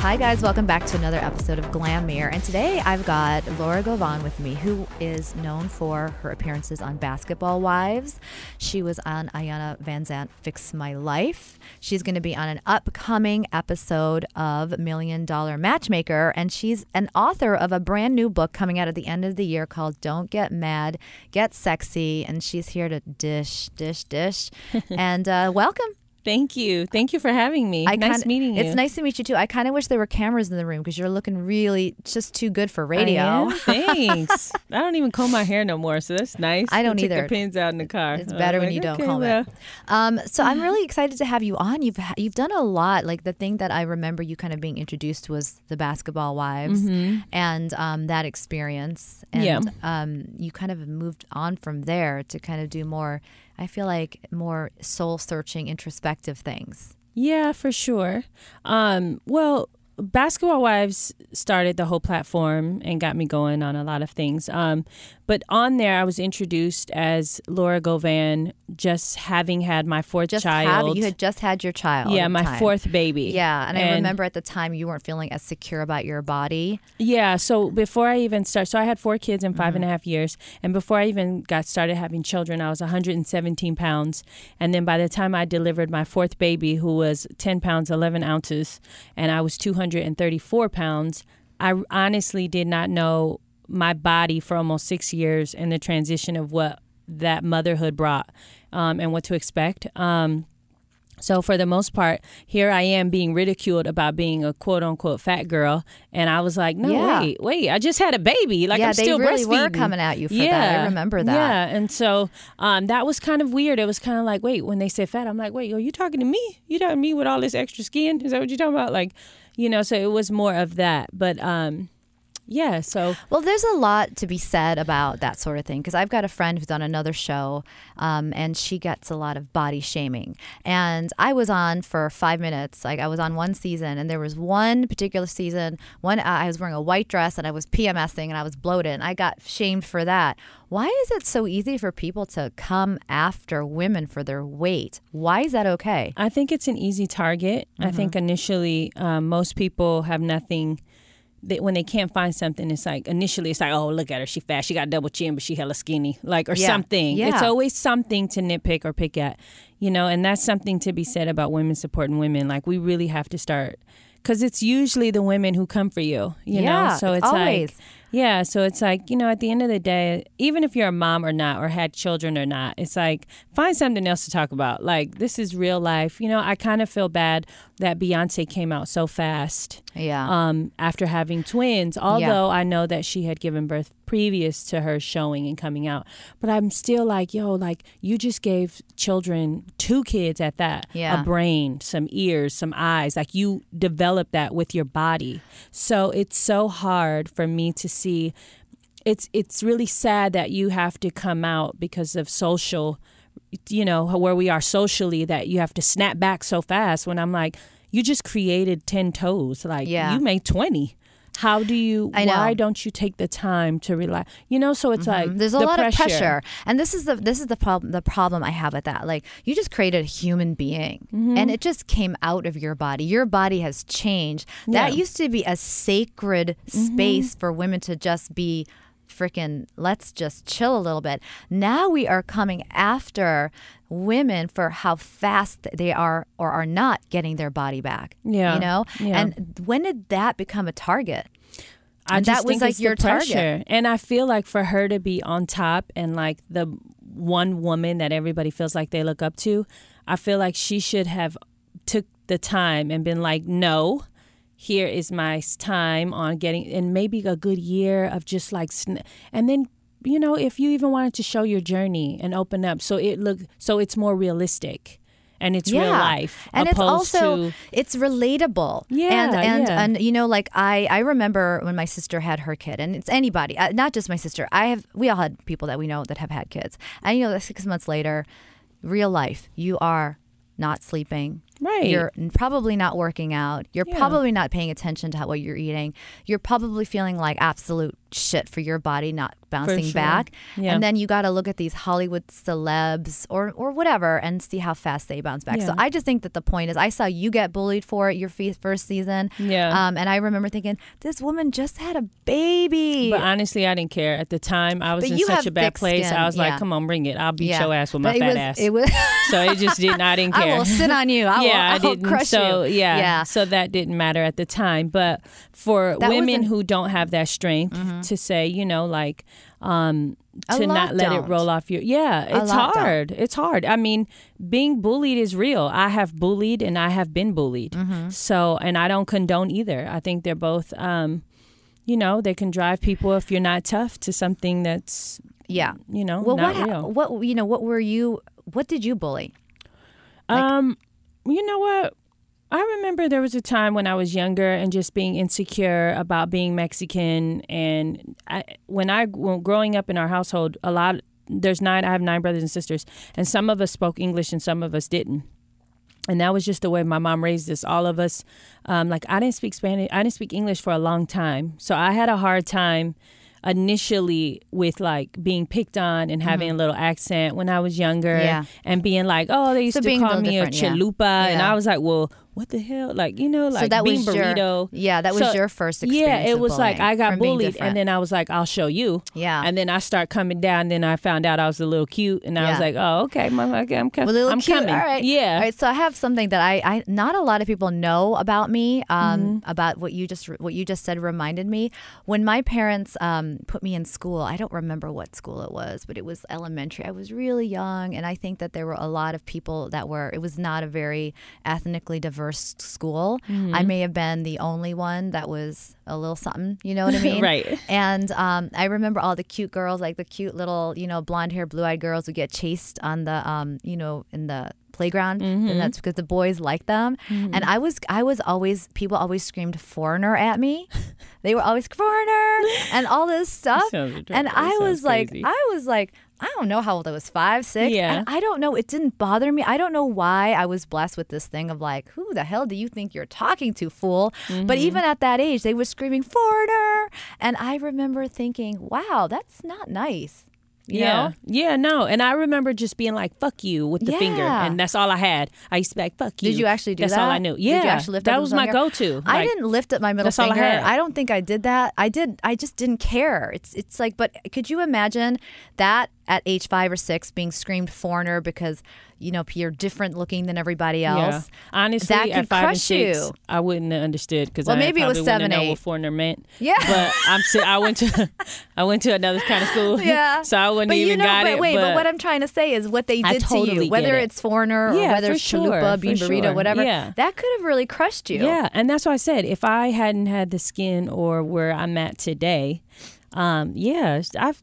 Hi, guys. Welcome back to another episode of Glamere. And today I've got Laura Govan with me, who is known for her appearances on Basketball Wives. She was on Iyanla Vanzant Fix My Life. She's going to be on an upcoming episode of Million Dollar Matchmaker. And she's an author of a brand new book coming out at the end of the year called Don't Get Mad, Get Sexy. And she's here to dish, dish, dish. and uh, welcome. Thank you. Thank you for having me. I nice kinda- meeting you. It's nice to meet you too. I kind of wish there were cameras in the room because you're looking really just too good for radio. I? Thanks. I don't even comb my hair no more, so that's nice. I don't took either. The pins out in the car. It's better when like, you don't okay, comb well. it. Um, so I'm really excited to have you on. You've ha- you've done a lot. Like the thing that I remember you kind of being introduced was the Basketball Wives and um, that experience. And Yeah. um, you kind of moved on from there to kind of do more. I feel like more soul searching, introspective things. Yeah, for sure. Um, well, Basketball Wives started the whole platform and got me going on a lot of things. Um, but on there, I was introduced as Laura Govan, just having had my fourth Just child. having you had just had your child. yeah, my time. fourth baby. Yeah, and, I remember at the time you weren't feeling as secure about your body. Yeah. So before I even start, so I had four kids in Mm-hmm. five and a half years, and before I even got started having children, I was 117 pounds, and then by the time I delivered my fourth baby, who was 10 pounds 11 ounces, and I was 234 pounds, I honestly did not know my body for almost six years and the transition of what that motherhood brought um, and what to expect. Um, so for the most part, here I am being ridiculed about being a quote unquote fat girl, and I was like, no, Yeah. wait, wait, I just had a baby. Like Yeah, I'm they still really were breastfeeding. coming at you for that. I remember that. Yeah, and so um, that was kind of weird. It was kind of like, wait, when they said fat, I'm like, wait, are you talking to me? You talking to me with all this extra skin? Is that what you're talking about? Like, you know, so it was more of that. But um, yeah, so Well, there's a lot to be said about that sort of thing because I've got a friend who's on another show, um, and she gets a lot of body shaming. And I was on for five minutes. Like I was on one season, and there was one particular season. One I was wearing a white dress, and I was PMSing, and I was bloated, and I got shamed for that. Why is it so easy for people to come after women for their weight? Why is that okay? I think it's an easy target. I think initially, um, most people have nothing. They, when they can't find something, it's like initially it's like, oh, look at her, she fat, she got double chin, but she hella skinny, like or Yeah. something. It's always something to nitpick or pick at, you know. And that's something to be said about women supporting women. Like we really have to start, because it's usually the women who come for you, you Yeah, know. So it's it's, always. like, yeah. So it's like you know, at the end of the day, even if you're a mom or not, or had children or not, it's like find something else to talk about. Like this is real life. You know, I kind of feel bad that Beyonce came out so fast Yeah. um, after having twins. Although I know that she had given birth previous to her showing and coming out, but I'm still like, yo, like you just gave children two kids at that, Yeah. a brain, some ears, some eyes. Like you developed that with your body. So it's so hard for me to see. It's it's really sad that you have to come out because of social you know where we are socially that you have to snap back so fast when i'm like you just created 10 toes like Yeah. you made 20 how do you I know. why don't you take the time to relax you know so it's like Mm-hmm. There's a the lot of pressure, and this is the this is the problem. The problem I have with that, like you just created a human being, Mm-hmm. and it just came out of your body. Your body has changed. That used to be a sacred Mm-hmm. space for women to just be freaking let's just chill a little bit. Now we are coming after women for how fast they are or are not getting their body back. Yeah. You know? Yeah. And when did that become a target? I And just that was, like, your target. pressure. And I feel like for her to be on top and like the one woman that everybody feels like they look up to, I feel like she should have took the time and been like, no, here is my time on getting, and maybe a good year of just like, sn- and then. You know, if you even wanted to show your journey and open up, so it look so it's more realistic, and it's real life, and it's also to it's relatable Yeah, and and yeah. and you know like i i remember when my sister had her kid and it's anybody uh, not just my sister i have we all had people that we know that have had kids and you know six months later real life you are not sleeping Right. you're probably not working out you're Yeah. probably not paying attention to how, what you're eating you're probably feeling like absolute shit for your body not bouncing sure. back Yeah. and then you got to look at these hollywood celebs or or whatever and see how fast they bounce back so i just think that the point is i saw you get bullied for it your first season Yeah. um, and i remember thinking this woman just had a baby But honestly, I didn't care at the time. I was But in such a bad place. skin, I was yeah. like, "Come on, bring it! I'll beat Yeah. your ass with But my fat was, ass." it was so it just didn't. I didn't care. i will sit on you I will, yeah, I I will didn't. crush so you yeah, yeah so that didn't matter at the time. But for That women who don't have that strength to say, you know, like um, to not let don't. it roll off your yeah, it's lot don't. hard. It's hard. I mean, being bullied is real. I have bullied and I have been bullied. Mm-hmm. So and I don't condone either. I think they're both. Um, you know, they can drive people if you're not tough to something that's yeah you know well not what real. what you know what were you what did you bully Um, you know what? I remember there was a time when I was younger and just being insecure about being Mexican, and I, when I when growing up in our household, a lot there's nine. I have nine brothers and sisters, and some of us spoke English and some of us didn't. And that was just the way my mom raised us. All of us, um, like I didn't speak Spanish. I didn't speak English for a long time, so I had a hard time initially with like being picked on and having a little accent when I was younger Mm-hmm. Yeah. and being like, oh, they used So to call me a different, yeah. chalupa, and I was like, well, what the hell? Like, you know, like so that bean was burrito. your yeah that was So- your first experience Yeah, it was like I got bullied, and then I was like, I'll show you. Yeah. And then I start coming down. And then I found out I was a little cute, and I was like, oh, okay, motherfucker, I'm, coming. Well, I'm cute. coming. All right. Yeah. All right. So I have something that I, I not a lot of people know about me. Um, Mm-hmm. about what you just what you just said reminded me when my parents um put me in school. I don't remember what school it was, but it was elementary. I was really young, and I think that there were a lot of people that were. It was not a very ethnically diverse school. Mm-hmm. I may have been the only one that was a little something. You know what I mean? Right. And um, I remember all the cute girls, like the cute little, you know, blonde hair, blue eyed girls who get chased on the, um, you know, in the playground, Mm-hmm. and that's because the boys like them. And I was, I was always, people always screamed foreigner at me. they were always foreigner and all this stuff. And I was like, crazy. I was like, I don't know how old I was, five, six. Yeah. And I don't know. It didn't bother me. I don't know why I was blessed with this thing of like, who the hell do you think you're talking to, fool? But Mm-hmm. even at that age, they were screaming foreigner. And I remember thinking, wow, that's not nice. Yeah. know? Yeah, no. And I remember just being like, fuck you with the finger. And that's all I had. I used to be like, fuck you. Did you actually do that's that? That's all I knew. Yeah. Did you actually lift that was my go to. I didn't lift up my middle that's all I finger. had. don't think I did that. I did. I just didn't care. It's it's like, but could you imagine that at age five or six being screamed foreigner because you know you're different looking than everybody else. Yeah. Honestly, that at could five and crush six, you. I wouldn't have understood because Well, I maybe it was seven, eight. what foreigner meant. Yeah. but I'm I went to I went to another kind of school. Yeah. so I wouldn't but even you know, got but it. wait, but, but what I'm trying to say is what they did to you, whether it. it's foreigner Yeah, or whether it's chalupa, for bean burrito, sure. whatever, Yeah. that could have really crushed you. Yeah, and that's why I said if I hadn't had the skin or where I'm at today, um, yeah, I've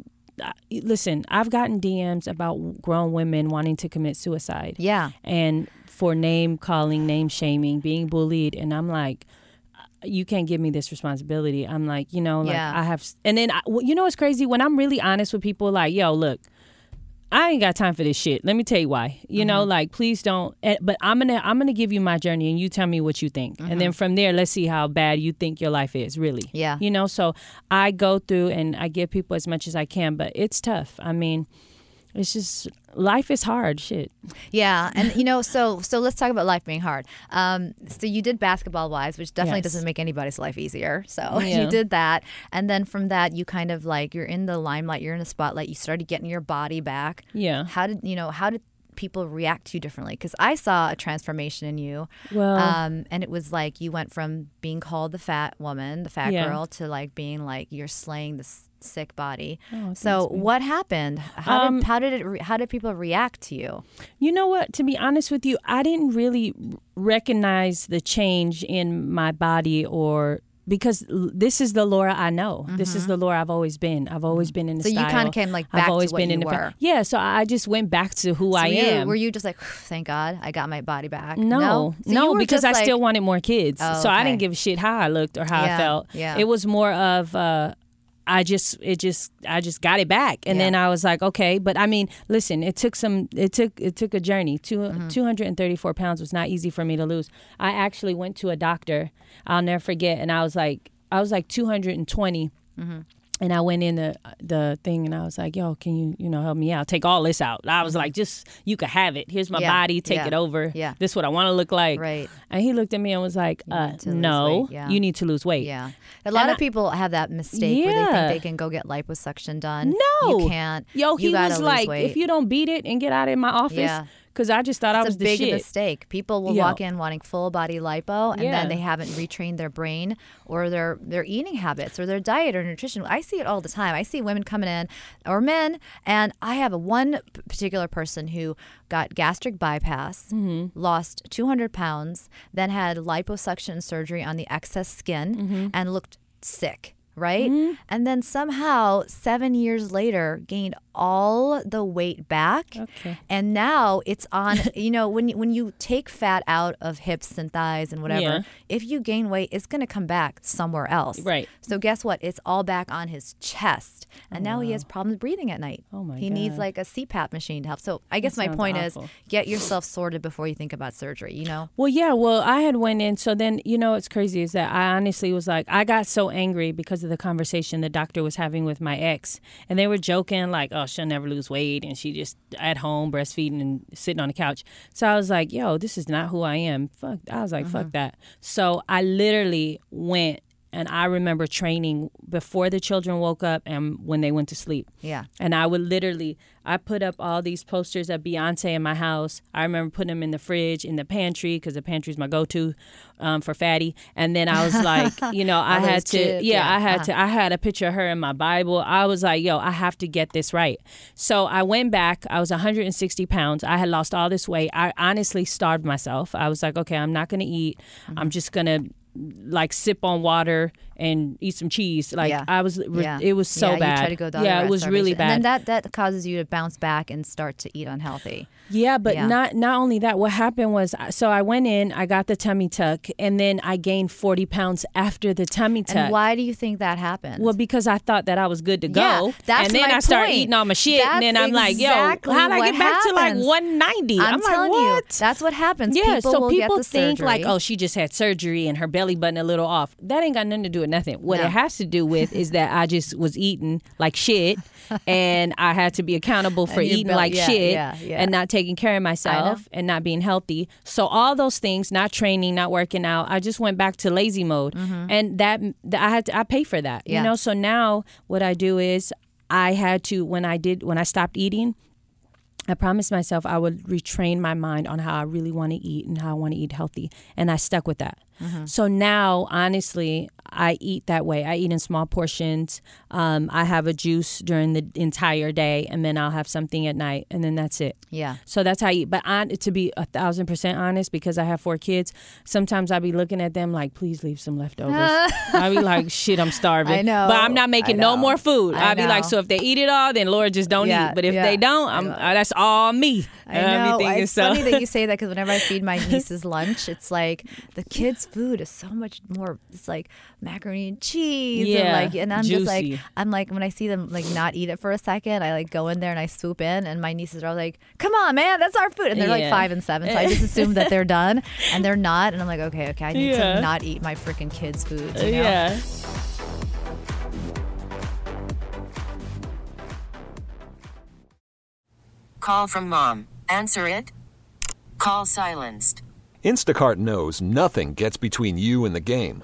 listen. I've gotten DMs about grown women wanting to commit suicide. Yeah. and for name calling, name shaming, being bullied, and I'm like. Uh, you can't give me this responsibility. I'm like, you know, like Yeah. I have, and then I, you know what's crazy? When I'm really honest with people, like, yo, look, I ain't got time for this shit. Let me tell you why. You know, Mm-hmm. like please don't. eh, But I'm gonna I'm gonna give you my journey, and you tell me what you think, and then from there, let's see how bad you think your life is really. Mm-hmm. Yeah. You know, so I go through and I give people as much as I can, but it's tough. I mean, it's just life is hard. Shit. Yeah, and you know, so so let's talk about life being hard. Um, so you did Basketball Wives which definitely Yes. doesn't make anybody's life easier. So Yeah. you did that, and then from that, you kind of like you're in the limelight, you're in the spotlight. You started getting your body back. Yeah. How did you know? How did people react to you differently? Because I saw a transformation in you. Well- um, and it was like you went from being called the fat woman, the fat Yeah. girl, to like being like you're slaying this sick body. Oh, so what happened? How Um, did how did it re- how did people react to you? You know what? To be honest with you, I didn't really recognize the change in my body or because this is the Laura I know. This is the Laura I've always been. I've always been in the Mm-hmm. So you kinda came, like, back I've to always what been you in the were. Yeah, so I just went back to who So I you- am. Were you just like, thank God, I got my body back? No, no, no, So were because I like- still wanted more kids. Oh, So I didn't give a shit how I looked or how Yeah, I felt. yeah. It was more of uh I just it just I just got it back. And Yeah. then I was like, okay, but I mean, listen, it took some it took it took a journey. 2 Mm-hmm. 234 pounds was not easy for me to lose. I actually went to a doctor. I'll never forget and I was like I was like 220 Mm-hmm. And I went in the the thing and I was like, "Yo, can you you know help me out? Take all this out." I was like, "Just you can have it. Here's my Mm-hmm. Yeah, body. Take yeah, it over. yeah. This is what I want to look like." Right. And he looked at me and was like, uh, need to lose "No, yeah. you need to lose weight." Yeah, a lot And of I- people have that mistake where they think they can go get liposuction done. No, you can't. Yo, You he was like. "If you don't beat it and get out of my office,". Because I just thought I was a the big mistake. People will Yeah. walk in wanting full body lipo, and Yeah. then they haven't retrained their brain or their their eating habits or their diet or nutrition. I see it all the time. I see women coming in or men, and I have a one particular person who got gastric bypass, Mm-hmm. lost 200 pounds, then had liposuction surgery on the excess skin, Mm-hmm. and looked sick. Right? And then somehow, seven years later, gained all the weight back. Okay. And now it's on, you know, when you, when you take fat out of hips and thighs and whatever, Yeah. if you gain weight, it's going to come back somewhere else. Right. So guess what? It's all back on his chest. And now he has oh. problems breathing at night. Oh, my god. He needs like a CPAP machine to help. So I guess my point awful. is get yourself sorted before you think about surgery, you know? Well, yeah. Well, I had went in. So then, you know, what's crazy is that I honestly was like, I got so angry because of the conversation the doctor was having with my ex, and they were joking like, "Oh, she'll never lose weight, and she just at home breastfeeding and sitting on the couch." So I was like, "Yo, this is not who I am." Fuck. I was like, Mm-hmm. "Fuck that." So I literally went. And I remember training before the children woke up and when they went to sleep. Yeah. And I would literally, I put up all these posters of Beyonce in my house. I remember putting them in the fridge, in the pantry, because the pantry is my go-to um, for fatty. And then I was like, you know, I had to, yeah, yeah, I had uh-huh. to, I had a picture of her in my Bible. I was like, yo, I have to get this right. So I went back. I was 160 pounds. I had lost all this weight. I honestly starved myself. I was like, okay, I'm not gonna eat. Mm-hmm. I'm just gonna like sip on water and eat some cheese. Like Yeah. I was, re- yeah. it was so yeah, bad. You try to go down yeah, it was really bad. And then that, that causes you to bounce back and start to eat unhealthy. Yeah, but not not only that. What happened was, so I went in, I got the tummy tuck, and then I gained forty pounds after the tummy tuck. And why do you think that happened? Well, because I thought that I was good to go, Yeah, that's and then my I started point. eating all my shit, and then I'm like, "Yo, how did I get back to like 190?" I'm, I'm, like, telling "What?" you, that's what happens. Yeah, people so people think like, oh, she just had surgery and her belly button a little off. That ain't got nothing to do with nothing. What No. it has to do with is that I just was eating like shit, and I had to be accountable for eating bel- like yeah, shit yeah, yeah. and not taking care of myself and not being healthy. So all those things, not training, not working out, I just went back to lazy mode, and that, I had to I pay for that. Mm-hmm. You know, so now what I do is I had to when I did when I stopped eating. I promised myself I would retrain my mind on how I really want to eat and how I want to eat healthy. And I stuck with that. So now, honestly, I eat that way. I eat in small portions. Um, I have a juice during the entire day, and then I'll have something at night, and then that's it. yeah. So that's how I eat. But on, to be a thousand percent honest, because I have four kids, sometimes I'll be looking at them like, please leave some leftovers. I'll be like, shit, I'm starving. I know. But I'm not making no more food. I I'll be like, so if they eat it all, then Lord just don't Yeah, eat. But if yeah. they don't, I'm, uh, that's all me. I know. Everything It's so. funny that you say that because whenever I feed my nieces lunch, it's like the kids' food is so much more. It's like macaroni and cheese, and Yeah, like, and I'm just like, juicy. I'm like, when I see them like not eat it for a second, I like go in there and I swoop in, and my nieces are all like, "Come on, man, that's our food," and they're like five and seven, so I just assume that they're done, and they're not, and I'm like, okay, okay, I need Yeah. to not eat my freaking kids' food. You know? yeah. call from mom. Answer it. Call silenced. Instacart knows nothing gets between you and the game.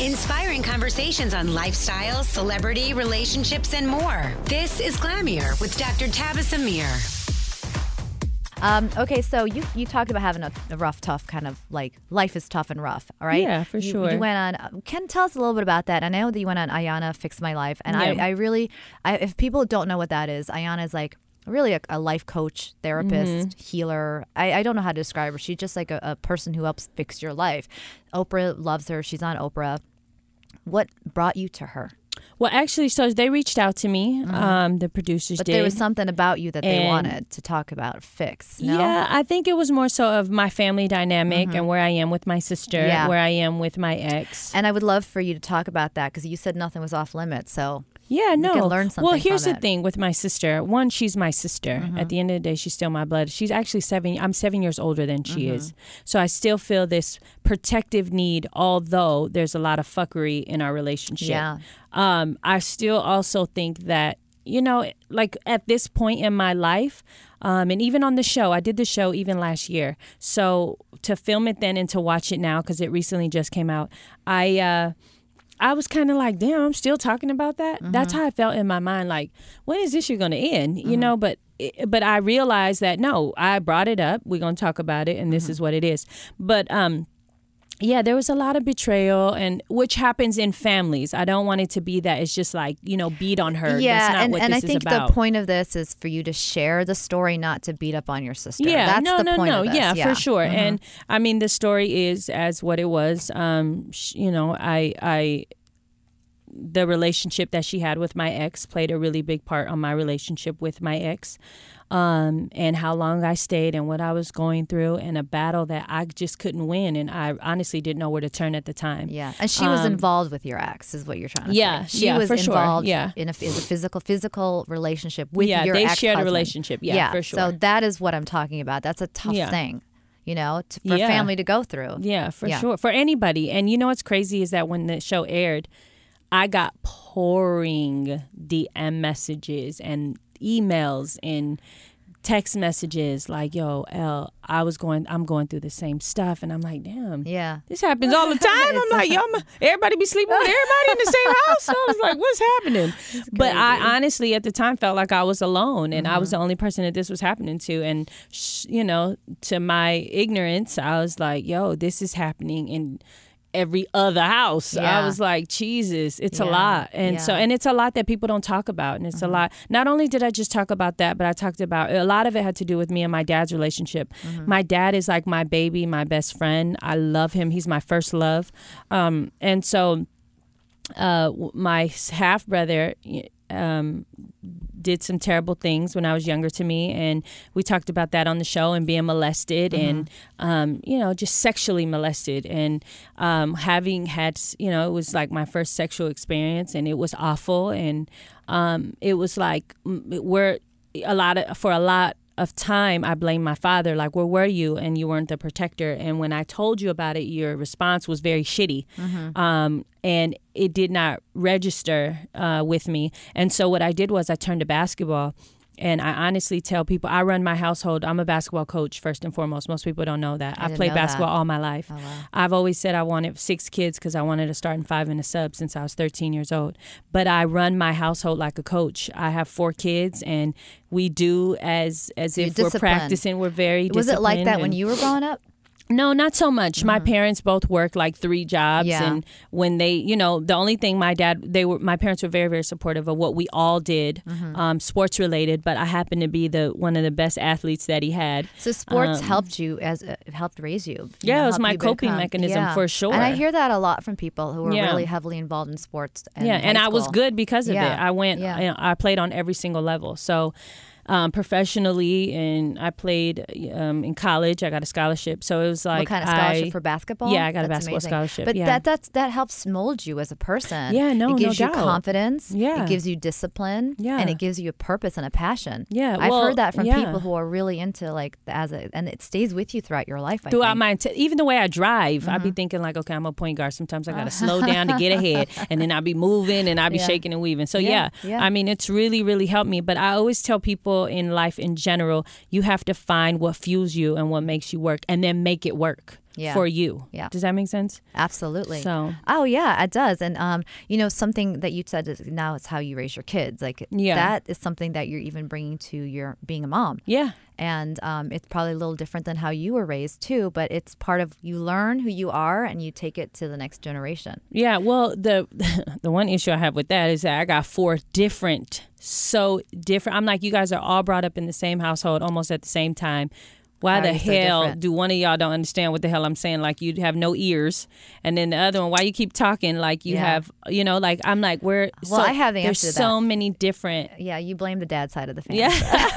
Inspiring conversations on lifestyle, celebrity, relationships, and more. This is Glamier with Dr. Tabasum Mir. Um, okay, so you you talked about having a, a rough, tough kind of like life is tough and rough. All right. Yeah, for You- sure. You went on. uh, Can tell us a little bit about that. I know that you went on Iyanla Fix My Life, and Yeah. I, I really, I, if people don't know what that is, Iyanla is like really a, a life coach, therapist, Mm-hmm. healer. I, I don't know how to describe her. She's just like a, a person who helps fix your life. Oprah loves her. She's on Oprah. What brought you to her? Well, actually, so they reached out to me. Um, the producers Mm-hmm. But did. there was something about you that they wanted to talk about. Fix. No? Yeah, I think it was more so of my family dynamic and where I am with my sister, Mm-hmm. Yeah. where I am with my ex. And I would love for you to talk about that because you said nothing was off limits. So Yeah, no. can learn well, here's the it. thing with my sister. One, she's my sister. Mm-hmm. At the end of the day, she's still my blood. She's actually seven. I'm seven years older than she Mm-hmm. is. So I still feel this protective need, although there's a lot of fuckery in our relationship. Yeah. Um, I still also think that you know, like at this point in my life, um, and even on the show, I did the show even last year. So to film it then and to watch it now because it recently just came out, I. Uh, I was kind of like, damn, I'm still talking about that. That's mm-hmm. how I felt in my mind. Like, when is this shit going to end? You mm-hmm. know, but eh, but I realized that no, I brought it up. We're going to talk about it, and this mm-hmm. is what it is. But um, yeah, there was a lot of betrayal, and which happens in families. I don't want it to be that it's just like you know beat on her. yeah, That's not and, and I think the point of this is for you to share the story, not to beat up on your sister. Yeah, That's no, the no, point no. Yeah, Yeah, for sure. Mhm. And I mean, the story is as what it was. Um, sh- you know, I, I, the relationship that she had with my ex played a really big part on my relationship with my ex, um, and how long I stayed and what I was going through, and a battle that I just couldn't win, and I honestly didn't know where to turn at the time. yeah, and she was Um, involved with your ex, is what you're trying to say. Yeah, say. She yeah, was for sure. involved Yeah. in a, a physical physical relationship with Yeah, your ex. Yeah, they shared a relationship. Yeah, yeah, for sure. So that is what I'm talking about. That's a tough Yeah. thing, you know, to, for Yeah. family to go through. Yeah, for Yeah. sure. For anybody. And you know what's crazy is that when the show aired, I got pouring DM messages and emails and text messages like, yo, L, I was going I'm going through the same stuff and I'm like, damn. Yeah. This happens all the time. I'm like, yo, I'm- everybody be sleeping with everybody in the same house. So I was like, what's happening? But I honestly, at the time, felt like I was alone and I was the Mm-hmm. only person that this was happening to. And, sh- you know, to my ignorance, I was like, yo, this is happening in every other house. Yeah. I was like, Jesus, it's a lot. And so, yeah. Mm-hmm. and it's a lot that people don't talk about. And it's a lot. Not only did I just talk about that, but I talked about a lot of it had to do with me and my dad's relationship. Mm-hmm. My dad is like my baby, my best friend. I love him. He's my first love. Um, and so, uh, my half brother um, did some terrible things when I was younger to me, and we talked about that on the show and being molested and um, you know just sexually molested. And um, having had you know it was like my first sexual experience and it was awful. And um, it was like we're a lot of for a lot of time I blamed my father like where were you? And you weren't the protector. And when I told you about it your response was very shitty. Um, and it did not register uh, with me. And so what I did was I turned to basketball and I honestly tell people I run my household I'm a basketball coach first and foremost most people don't know that I I've played know that. basketball all my life Oh, wow. I've always said I wanted six kids because I wanted to start in five in a sub since I was 13 years old. But I run my household like a coach. I have four kids, and we do as as You're if we're practicing. We're very Was it like that when you were growing up? No, not so much. My parents both worked like three jobs, Mm-hmm. Yeah. and when they, you know, the only thing my dad, they were, my parents were very, very supportive of what we all did, Mm-hmm. um, sports related. But I happened to be the one of the best athletes that he had. So sports Um, helped you as it helped raise you. you Yeah, know, it was my coping become- mechanism yeah. for sure. And I hear that a lot from people who are Yeah. really heavily involved in sports. And yeah, and high I was good because of it. I went, yeah. you know, I played on every single level. So, um, professionally, and I played um, in college. I got a scholarship, so it was like what kind of scholarship I- for basketball? Yeah, I got a basketball amazing. scholarship. But yeah. that that's that helps mold you as a person. Yeah, no, it gives no you doubt. confidence. Yeah. it gives you discipline. Yeah. and it gives you a purpose and a passion. Yeah, I've well, heard that from yeah. people who are really into like as a, and it stays with you throughout your life. I throughout think. my even the way I drive, I'd Mm-hmm. be thinking like, okay, I'm a point guard. Sometimes I gotta slow down to get ahead, and then I'd be moving and I'd be Yeah. shaking and weaving. So yeah, yeah. I mean, it's really really helped me. But I always tell people in life in general, you have to find what fuels you and what makes you work, and then make it work Yeah. for you. Yeah. Does that make sense? Absolutely. So- oh yeah, it does. And um, you know, something that you said is now it's how you raise your kids. Like Yeah. that is something that you're even bringing to your being a mom. Yeah. And um, it's probably a little different than how you were raised too. But it's part of you learn who you are and you take it to the next generation. Yeah, well, the the one issue I have with that is that I got four different, so different. I'm like, you guys are all brought up in the same household, almost at the same time. Why the you so hell do one of y'all don't understand what the hell I'm saying? Like you have no ears, and then the other one, why you keep talking like you Yeah. have, you know, like I'm like, where? Well, so I have the There's answer to so many different. Yeah, you blame the dad side of the family. Yeah.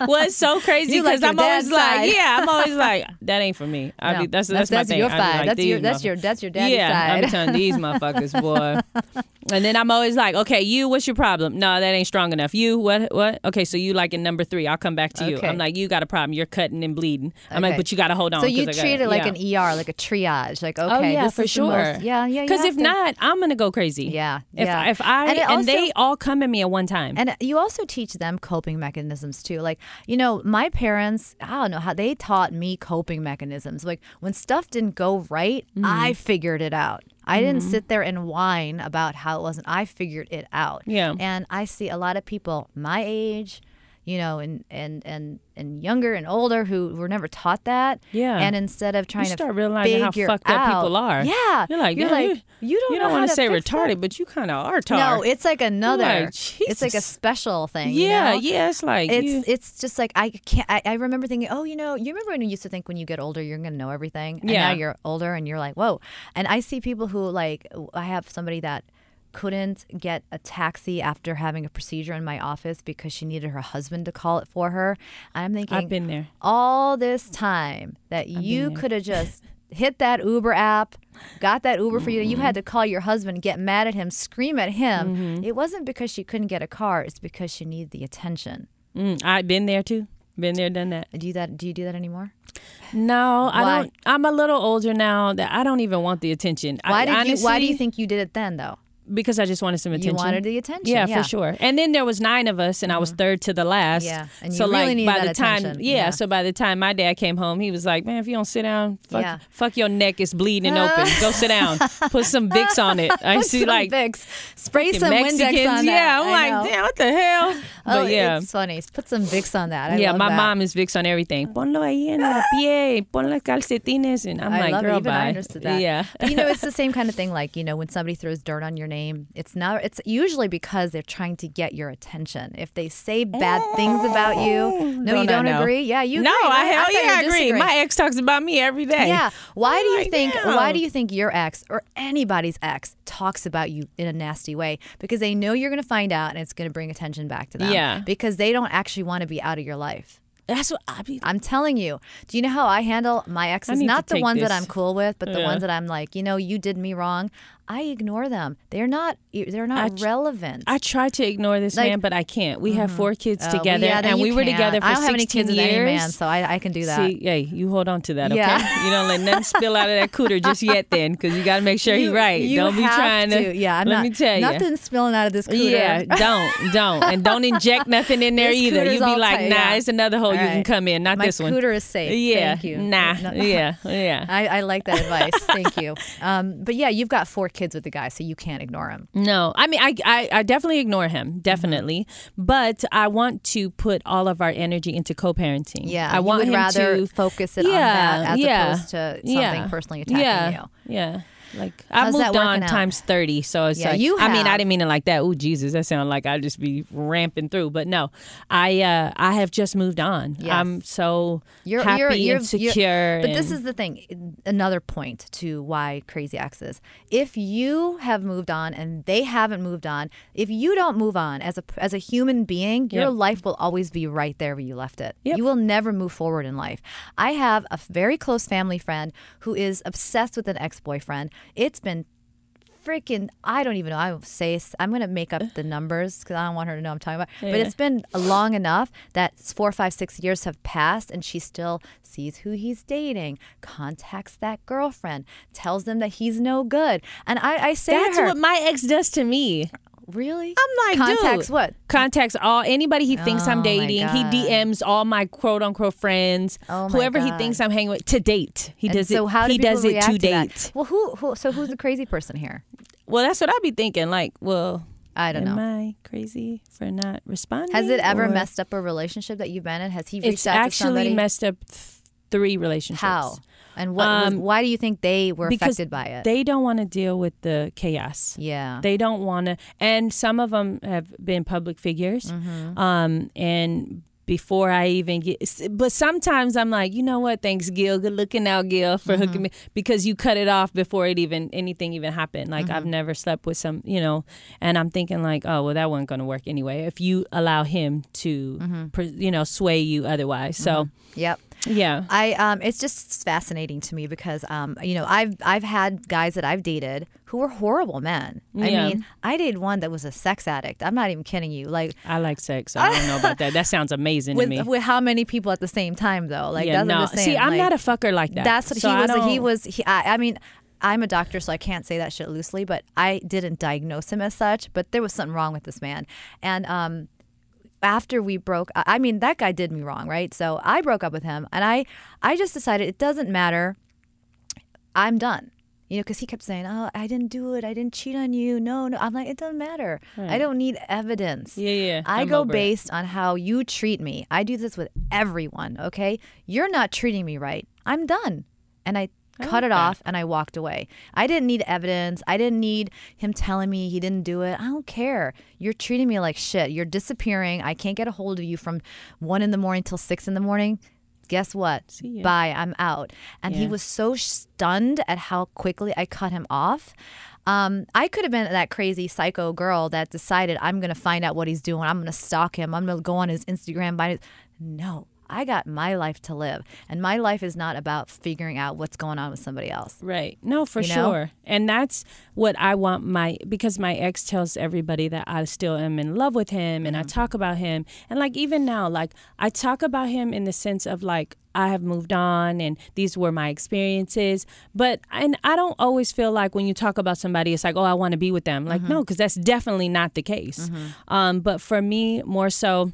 well, it's so crazy You like because I'm always dad's like, yeah, I'm always like, that ain't for me. I No, be, that's, that's- that's my that's thing. your side. like, That's your- that's your- that's your daddy's yeah, I'm telling these motherfuckers, boy. And then I'm always like, okay, you, what's your problem? No, that ain't strong enough. You, what, what? Okay, so you like in number three. I'll come back to you. I'm like, you got a problem. You're cutting and bleeding. I'm like, but you got to hold on. So you treat gotta- it like yeah. an ER, like a triage. Like okay, Oh yeah, this for is the most- sure. yeah, yeah. Because if to- not, I'm gonna go crazy. Yeah, If yeah. if I And and, also- they all come at me at one time. And you also teach them coping mechanisms too. Like, you know, my parents, I don't know how they taught me coping mechanisms. Like, when stuff didn't go right, Mm-hmm. I figured it out. I didn't sit there and whine about how it wasn't. I figured it out. Yeah. And I see a lot of people my age, you know, and and and and younger and older who were never taught that. Yeah. And instead of trying you start to realizing how fucked up people are. Yeah. you're like, you're like, you, you don't you don't want to say retarded, that." but you kind of are tard. No, it's like another. like, it's like a special thing. you yeah, know? yeah. It's like it's you- it's just like I can't. I, I remember thinking, oh, you know, you remember when you used to think when you get older you're gonna know everything, and Yeah. now you're older and you're like, whoa. And I see people who like I have somebody that couldn't get a taxi after having a procedure in my office because she needed her husband to call it for her. I'm thinking, I've been there. all this time that you could have just hit that Uber app, got that Uber for you. You had to call your husband, get mad at him, scream at him. Mm-hmm. It wasn't because she couldn't get a car; it's because she needed the attention. Mm, I've been there too. Been there, done that. Do you that? Do you do that anymore? No, I don't. I'm a little older now that I don't even want the attention. Why I, did you? Why do you think you did it then, though? Because I just wanted some attention. You wanted the attention. Yeah, yeah, for sure. And then there was nine of us, and I was mm-hmm. third to the last. Yeah, and so you really like needed by that the time, yeah, Yeah. So by the time my dad came home, he was like, "Man, if you don't sit down, fuck, Yeah. fuck your neck is bleeding open. Go sit down. Put some Vicks on it." I Put see some like Vicks. spray some Mexicans. Windex on that. yeah, I'm I know. like, damn, what the hell? Oh, but yeah. it's funny. Put some Vicks on that. I yeah, my that. mom is Vicks on everything. Ponlo ahí en la pie, pon las calcetines, and I'm I like, love girl, bye. I understood that. Yeah, But, you know, it's the same kind of thing. Like you know, when somebody throws dirt on your name, it's not. It's usually because they're trying to get your attention. If they say bad things mm. about you, no, Don't you I don't know? agree. Yeah, you. no, agree, I hell you yeah, I agree. My ex talks about me every day. Yeah. Why do you think? Why do you think your ex or anybody's ex talks about you in a nasty way? Because they know you're going to find out, and it's going to bring attention back to them. Yeah. Because they don't actually want to be out of your life. That's what I be. I'm telling you. Do you know how I handle my exes? Not the ones that. I'm cool with, but the Yeah. ones that I'm like, you know, you did me wrong. I ignore them. They're not. They're not I tr- relevant. I try to ignore this Like- man, but I can't. We have four kids well, together, yeah, and we were together for I don't have any 16 kids years. any man, so I, I can do that. See, hey, you hold on to that, okay? Yeah. You don't let nothing spill out of that cooter just yet, then, because you got to make sure you, he right. You don't be trying to. Yeah, I'm let not. me tell you. nothing spilling out of this cooter. Yeah, don't, don't, and don't inject nothing in there This either. cooter's You be like, tight, nah, yeah. it's another hole All you can come in, not My this one. My cooter is safe. Yeah, Thank you. nah, yeah, yeah. I, I like that advice. Thank you. Um, but yeah, you've got four kids with the guy, so you can't ignore him. No, I mean, I, I, I definitely ignore him, mm-hmm. definitely. But I want to put all of our energy into co-parenting. Yeah, I want would him rather to focus it on that as yeah, opposed to something yeah, personally attacking yeah, you. Yeah. Like I moved on out? times thirty, so it's Yeah, like you I mean, I didn't mean it like that. Oh Jesus, that sounded like I'd just be ramping through. But no, I uh I have just moved on. Yes. I'm so You're, happy you're, you're, and secure. But this is the thing. Another point to why crazy ex is. If you have moved on and they haven't moved on, if you don't move on as a as a human being, your Yep. life will always be right there where you left it. Yep. You will never move forward in life. I have a very close family friend who is obsessed with an ex boyfriend. It's been freaking I don't even know. I will say I'm gonna make up the numbers because I don't want her to know I'm talking about. But it's been long enough that four, five, six years have passed, and she still sees who he's dating, contacts that girlfriend, tells them that he's no good, and I, I say That's her, what my ex does to me. Really? I'm like, contacts dude, what? Contacts all anybody he thinks Oh, I'm dating. He DMs all my quote unquote friends, Oh, whoever he thinks I'm hanging with to date. He And does so it. how do he does it to to that? date. Well, who, who? So who's the crazy person here? Well, that's what I'd be thinking. Like, well, I don't am know. I crazy for not responding? Has it ever or- messed up a relationship that you've been in? Has he reached It's out to actually messed up th- three relationships. How? And what? was, Um, why do you think they were affected by it? They don't want to deal with the chaos. yeah. They don't want to, and some of them have been public figures. Mm-hmm. Um, and before I even get, but sometimes I'm like, you know what? Thanks, Gil. Good looking out, Gil, for Mm-hmm. hooking me because you cut it off before it even anything even happened. Like Mm-hmm. I've never slept with some, you know, and I'm thinking like, oh well, that wasn't going to work anyway. If you allow him to, Mm-hmm. you know, sway you otherwise. So Yep. Yeah. I um, it's just fascinating to me because um, you know, I've I've had guys that I've dated who were horrible men. I Yeah. mean, I dated one that was a sex addict. I'm not even kidding you. Like I like sex. I don't know about that. That sounds amazing with to me. with how many people at the same time though? Like yeah, that's what no. I'm. See, I'm like, not a fucker like that. That's what So he was. He was. He, I, I mean, I'm a doctor, so I can't say that shit loosely. But I didn't diagnose him as such. But there was something wrong with this man, and um, after we broke, I I mean, that guy did me wrong, right? So I broke up with him, and I, I just decided it doesn't matter. I'm done. You know, because he kept saying, "Oh, I didn't do it. I didn't cheat on you. No, no." I'm like, it doesn't matter. I hmm. don't need evidence. Yeah, yeah. I I'm go over it. based on how you treat me. I do this with everyone, okay? You're not treating me right. I'm done. And I cut it off and I walked away. I didn't need evidence. I didn't need him telling me he didn't do it. I don't care. You're treating me like shit. You're disappearing. I can't get a hold of you from one in the morning till six in the morning. Guess what? Bye. I'm out. And he was so stunned at how quickly I cut him off. Um, I could have been that crazy psycho girl that decided I'm going to find out what he's doing. I'm going to stalk him. I'm going to go on his Instagram. By no, I got my life to live, and my life is not about figuring out what's going on with somebody else. Right. No, for You know? sure. And that's what I want my because my ex tells everybody that I still am in love with him and I Mm-hmm. talk about him. And like even now, like I talk about him in the sense of like I have moved on and these were my experiences. But and I don't always feel like when you talk about somebody it's like, "Oh, I want to be with them." Like Mm-hmm. no, cuz that's definitely not the case. Um but for me more so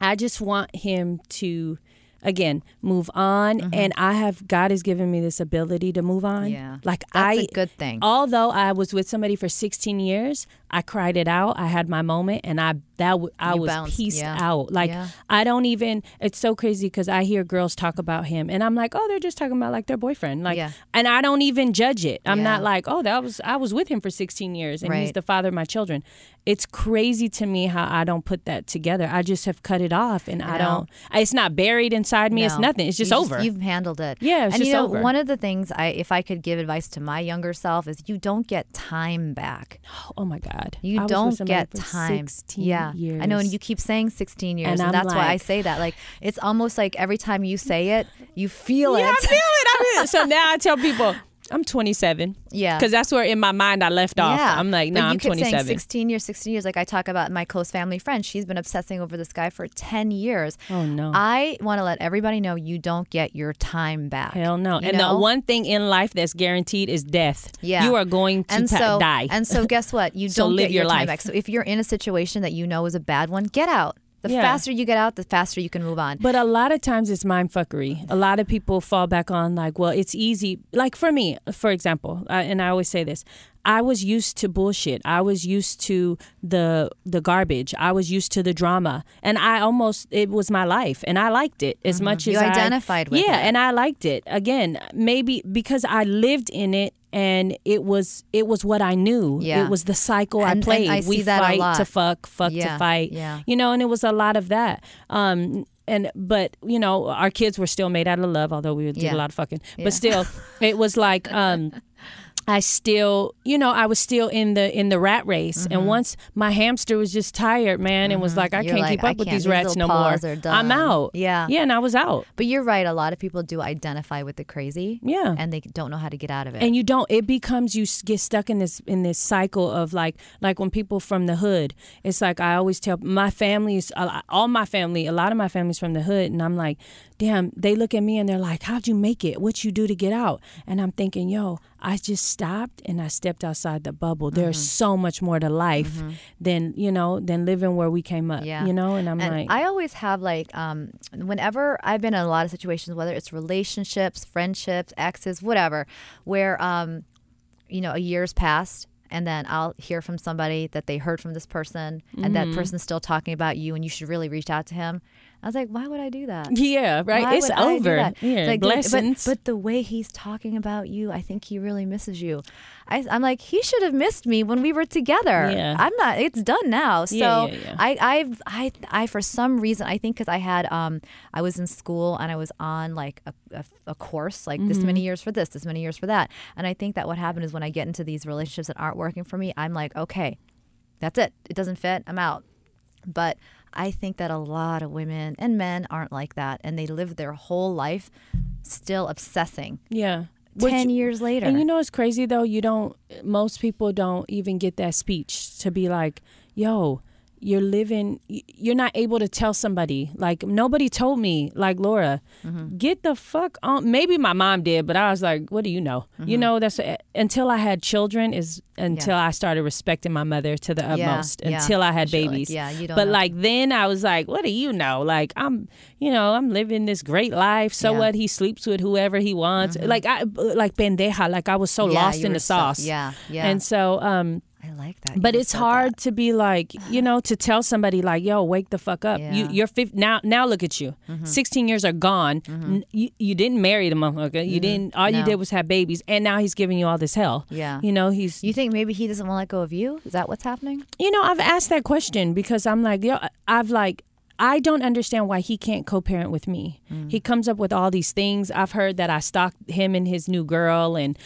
I just want him to again move on and I have God has given me this ability to move on. Mm-hmm. Yeah. Like That's I a good thing. Although I was with somebody for 16 years, I cried it out. I had my moment and I that w- I You was bounced, pieced yeah. out. Like Yeah. I don't even it's so crazy cuz I hear girls talk about him and I'm like, "Oh, they're just talking about like their boyfriend." Like Yeah. and I don't even judge it. I'm not like, "Oh, that was I was with him for 16 years and he's the father of my children." It's crazy to me how I don't put that together. I just have cut it off and I know. don't it's not buried inside me. It's nothing. It's just You over. You've handled it. Yeah, and you know, over. one of the things I, if I could give advice to my younger self, is you don't get time back. oh my god. I You was with don't get time. 16 yeah, years. I know, and you keep saying 16 years, And and, I'm that's why I say that. Like, it's almost like every time you say it, you feel it. Yeah, I feel it. I feel it. So now I tell people I'm 27. Yeah. Because that's where in my mind I left off. Yeah. I'm like, no, you I'm 27. saying 16 years, 16 years. Like I talk about my close family friend. She's been obsessing over this guy for 10 years. Oh, no. I want to let everybody know you don't get your time back. Hell no. You and know? the one thing in life that's guaranteed is death. Yeah. You are going to and ta- so, die. And so guess what? You don't live get your your, time life. back. So if you're in a situation that you know is a bad one, get out. The Yeah. faster you get out, the faster you can move on. But a lot of times it's mind fuckery. A lot of people fall back on like, well, it's easy. Like for me, for example, I, and I always say this: I was used to bullshit. I was used to the the garbage. I was used to the drama, and I almost it was my life, and I liked it as much Mm-hmm. You as I- identified with yeah, it. and I liked it. Again, maybe because I lived in it. And it was it was what I knew. Yeah. It was the cycle And- I played. I we see that a fight to fuck, fuck Yeah, to fight. yeah. You know, and it was a lot of that. Um and but you know our kids were still made out of love although we did Yeah. a lot of fucking Yeah. but still it was like um I still, you know, I was still in the in the rat race, and once my hamster was just tired, man, and was like, I Mm-hmm. You're can't like, keep up with can't. these These rats no more. I'm out. Yeah. yeah, and I was out. But you're right. A lot of people do identify with the crazy. Yeah. And they don't know how to get out of it. and you don't it becomes you get stuck in this in this cycle of like like when people from the hood it's like i always tell my family's all my family a lot of my family's from the hood and i'm like damn they look at me and they're like how'd you make it what you do to get out and i'm thinking yo i just stopped and i stepped outside the bubble there's Mm-hmm. so much more to life than you know than living where we came up Yeah. you know and i'm and like I always have like um whenever I've been in a lot of situations, whether it's relationships, friendships, exes, whatever, where um you know a year's passed and then I'll hear from somebody that they heard from this person and that Mm-hmm. person's still talking about you and you should really reach out to him. I was like, why would I do that? yeah right Why it's would I do over yeah Like, blessings But, but the way he's talking about you, I think he really misses you. I, I'm like, he should have missed me when we were together. Yeah. I'm not. It's done now. So Yeah, yeah, yeah. I, I've, I, I, for some reason, I think because I had, um, I was in school and I was on like a, a, a course, like this Mm-hmm. many years for this, this many years for that, and I think that what happened is when I get into these relationships that aren't working for me, I'm like, okay, that's it. It doesn't fit. I'm out. But I think that a lot of women and men aren't like that, and they live their whole life still obsessing. yeah Ten years later, And you know it's crazy though? You don't. Most people don't even get that speech to be like, "Yo, you're living. You're not able to tell somebody. Like nobody told me. Like Laura, Mm-hmm. get the fuck on. Maybe my mom did, but I was like, "What do you know? Mm-hmm. You know that's until I had children is until I started respecting my mother to the Yeah, utmost. yeah. Until I had You're like, babies. yeah, you don't But know. like then I was like, "What do you know? Like I'm, you know, I'm living this great life. So Yeah. Mm-hmm. what? He sleeps with whoever he wants. Like I, like pendeja. Like I was so Yeah, lost in the so- sauce. yeah, yeah. And so, um, I like that. but You it's hard that. to be like, you know, to tell somebody like, "Yo, wake the fuck up." You, Yeah. Mm-hmm. you're 50, now. Now look at you. Sixteen years are gone. N- You, you didn't marry the motherfucker. You didn't. All you Mm-hmm. Did was have babies, and now he's giving you all this hell. Yeah. You know, he's. You think maybe he doesn't want to let go of you? Is that what's happening? You know, I've asked that question because I'm like, yo, I've like, I don't understand why he can't co-parent with me. Mm. He comes up with all these things. I've heard that I stalked him and his new girl, and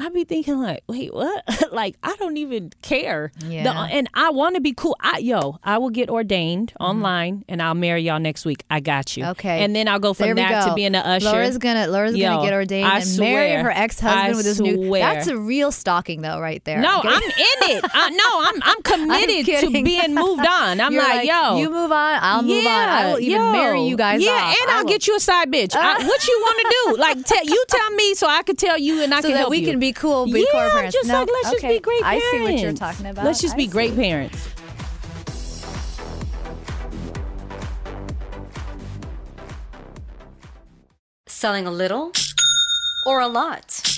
I be thinking like, wait, what? like, I don't even care. The- Yeah. and I want to be cool. I yo, I will get ordained online, and I'll marry y'all next week. I got you. Mm-hmm. Okay. And then I'll go from that go. to being an usher. Laura's gonna Laura's Yo, gonna get ordained I and marry swear. her ex husband with his new. That's a real stalking though, right there. no? I'm in it. I, no, I'm I'm committed to being moved on. I'm You're like, yo, you move on, I'll move on. I will even yo. marry you guys. Yeah, off. and I I'll get you a side bitch. I- what you want to do? Like, tell you tell me so I can tell you, and I so can help we you. can be cool, be yeah, core parents. just No? like let's just be great I parents. see what you're talking about. Let's just I be great parents. Selling a little or a lot?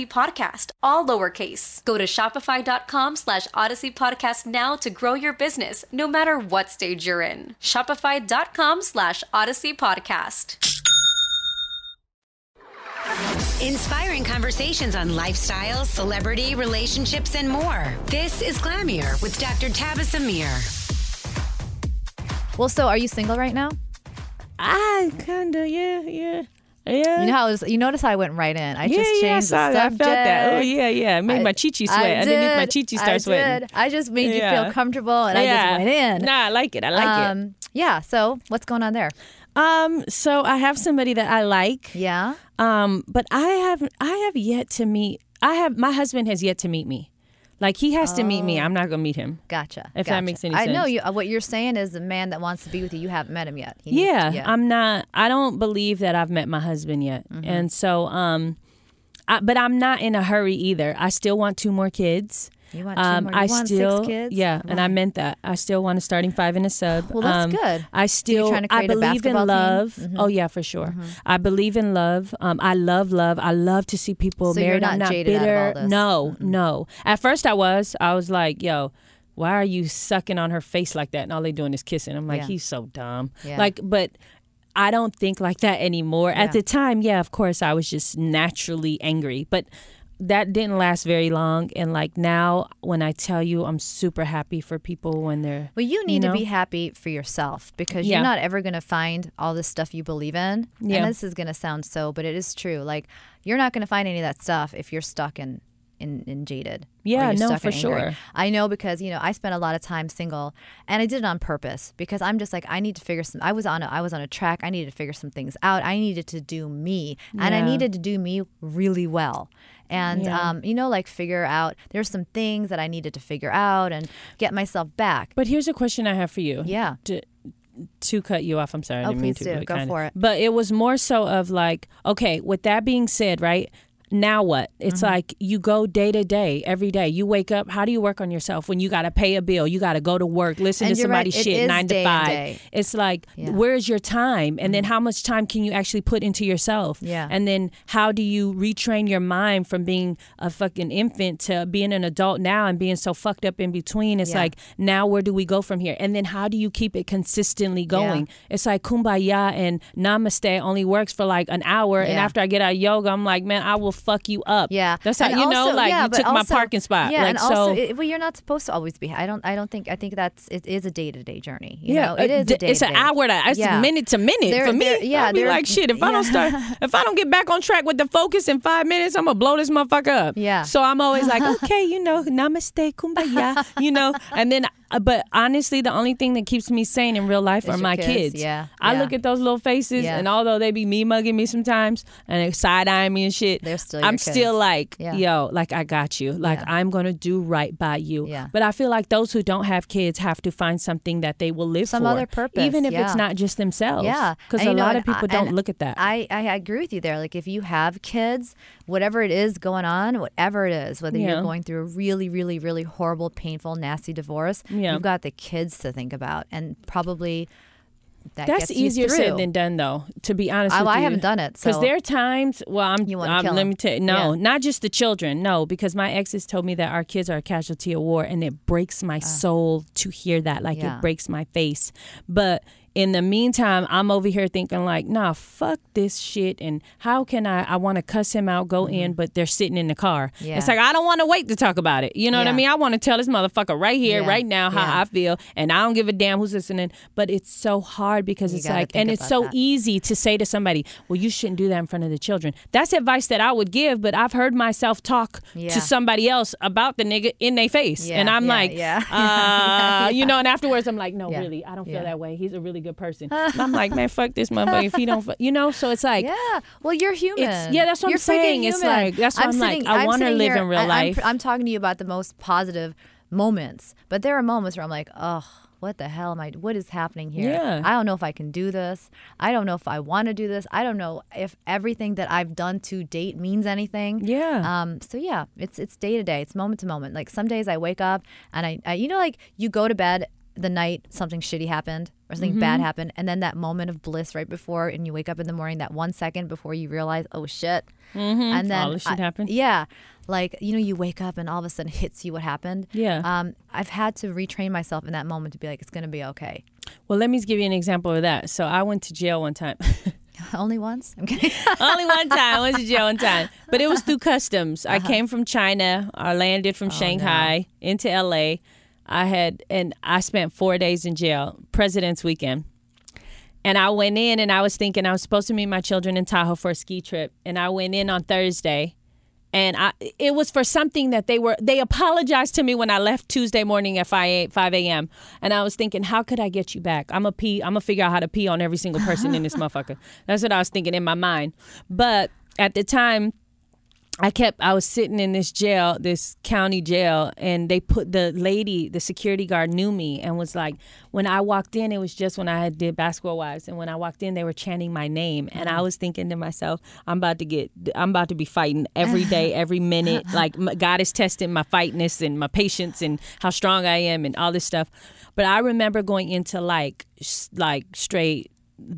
podcast, all lowercase. Go to shopify.com slash odyssey podcast now to grow your business, no matter what stage you're in. Shopify.com slash odyssey podcast. Inspiring conversations on lifestyle, celebrity, relationships, and more. This is Glamier with Dr. Tabasum Mir. Well, so are you single right now? I kind of, yeah, yeah. Yeah. You know how it was, you notice how I went right in. I yeah, just changed so I- the I subject. felt that. Oh, yeah, yeah. It made I- my chichi I sweat. Underneath my did. chichi I start sweating. did. I just made you feel comfortable, and I just went in. Nah, I like it. I like it. um, yeah. So what's going on there? Um, so I have somebody that I like. Yeah. Um, but I have I have yet to meet. I have my husband has yet to meet me. Like he has to meet me. I'm not gonna meet him. Gotcha. If that makes any sense. I know you. uh, What you're saying is the man that wants to be with you. You haven't met him yet. He needs Yeah, to- yeah. I'm not. I don't believe that I've met my husband yet, Mm-hmm. and so um, I, but I'm not in a hurry either. I still want two more kids. You want two um, more- you I want still, six kids? yeah, and I meant that. I still want a starting five and a sub. Well, that's Um, good. I still, trying to I believe in team? Mm-hmm. love. Oh yeah, for sure. I believe in love. Um, I love love. I love to see people So you're married. not I'm not jaded out of bitter. all this? No, no. At first, I was. I was like, yo. Why are you sucking on her face like that? And all they doing is kissing. I'm like, Yeah. he's so dumb. Yeah. Like, but I don't think like that anymore. Yeah. At the time, yeah, of course, I was just naturally angry, but that didn't last very long. And like now, when I tell you, I'm super happy for people when they're. Well, you need know? to be happy for yourself because Yeah. you're not ever going to find all this stuff you believe in. Yeah. And this is going to sound so, but it is true. Like, you're not going to find any of that stuff if you're stuck in. In, in jaded. Yeah, no, for sure. I know because you know I spent a lot of time single, and I did it on purpose because I'm just like I need to figure some. I was on a, I was on a track. I needed to figure some things out. I needed to do me, and I needed to do me really well. And Yeah. um, you know, like figure out there's some things that I needed to figure out and get myself back. But here's a question I have for you. Yeah. To, to cut you off, I'm sorry. I Oh, didn't mean please to, do. Go for it. But it was more so of like, okay, with that being said, right? Now what? It's Mm-hmm. like you go day to day, every day. You wake up. How do you work on yourself when you got to pay a bill? You got to go to work, listen And to you're right, shit nine to five. It's like, Yeah. Mm-hmm. where's your time? And then how much time can you actually put into yourself? Yeah. And then how do you retrain your mind from being a fucking infant to being an adult now and being so fucked up in between? It's Yeah. like, now where do we go from here? And then how do you keep it consistently going? It's like kumbaya and namaste only works for like an hour. And after I get out of yoga, I'm like, man, I will fuck you up. Yeah, That's how, And you know, like yeah, you took my parking spot. Yeah, like, and so, also, it, well, you're not supposed to always be. I don't. I don't think. I think that's it is a day to day journey. You yeah, know, it uh, is. d- A day it's an hour to it's Yeah. minute to minute There- for me. there- yeah, I'll be like shit. If I don't start, if I don't get back on track with the focus in five minutes, I'm gonna blow this motherfucker up. Yeah. So I'm always like, okay, you know, namaste, kumbaya, you know, and then. Uh, But honestly, the only thing that keeps me sane in real life Is are my kids, kids. yeah, I yeah. look at those little faces, Yeah. and although they be me mugging me sometimes and they side eyeing me and shit, They're still I'm kids. still like, Yeah. yo, like I got you, like. I'm gonna do right by you. Yeah. But I feel like those who don't have kids have to find something that they will live for. Some for, other purpose, even if it's not just themselves. Yeah, because a you know, lot of people I- don't look at that. I, I agree with you there. Like if you have kids, whatever it is going on, whatever it is, whether you're going through a really, really, really horrible, painful, nasty divorce, Yeah. you've got the kids to think about, and probably that That's easier said than done, though. To be honest, I- with I you. haven't done it, because so- there are times. Well, I'm. You I'm- kill let 'em. me tell you, no, Yeah. not just the children. No, because my exes told me that our kids are a casualty of war, and it breaks my soul to hear that. Like Ah. Yeah. it breaks my face. But in the meantime, I'm over here thinking like, nah, fuck this shit. And how can I? I want to cuss him out, go in, but they're sitting in the car. Mm-hmm. Yeah. It's like I don't want to wait to talk about it. You know what I Yeah. mean? I want to tell this motherfucker right here, Yeah. right now, how Yeah. I feel, and I don't give a damn who's listening. But it's so hard because You it's like, and it's so that. easy to say to somebody, "Well, you shouldn't do that in front of the children." That's advice that I would give, but I've heard myself talk Yeah. to somebody else about the nigga in their face, Yeah, and I'm yeah, like, yeah. uh, you know, and afterwards I'm like, "No, Yeah. really, I don't feel Yeah. that way. He's a really good person." And I'm like, "Man, fuck this motherfucker if he don't," fu-" you know. So it's like, Yeah. Well, you're human. It's- yeah, that's what I'm You're freaking saying. It's like- that's what I'm like, I wanna live here- in real I- I'm- life. I'm, talking to you about the most positive moments, but there are moments where I'm like, oh, what the hell am I? What is happening here? Yeah. I don't know if I can do this. I don't know if I want to do this. I don't know if everything that I've done to date means anything. Yeah. Um. So yeah, it's it's day to day. It's moment to moment. Like some days I wake up and I, I you know, like you go to bed the night something shitty happened or something bad Mm-hmm. happened, and then that moment of bliss right before, and you wake up in the morning, that one second before you realize, oh shit, and then All this shit happened? Yeah, like you know, you wake up and all of a sudden hits you what happened. Yeah. Um, I've had to retrain myself in that moment to be like, it's gonna be okay. well, let me give you an example of that. So I went to jail one time. Only once. I'm kidding. Only one time. I went to jail one time. But it was through customs. Uh-huh. I came from China. I landed Oh, from Shanghai into LA. I had, and I spent four days in jail, President's Weekend. And I went in and I was thinking I was supposed to meet my children in Tahoe for a ski trip. And I went in on Thursday and I it was for something that they were they apologized to me when I left Tuesday morning at 5 5 a.m. And I was thinking, how could I get you back? I'm a pee. I'm gonna figure out how to pee on every single person in this motherfucker. That's what I was thinking in my mind. But at the time, I kept I was sitting in this jail, this county jail, and they put the lady, the security guard knew me and was like, when I walked in, it was just when I had did basketball wives, and when I walked in, they were chanting my name, and I mm. was thinking to myself, I'm about to get, I'm about to be fighting every day, every minute. Like God is testing my fightness and my patience and how strong I am and all this stuff. But I remember going into like, like straight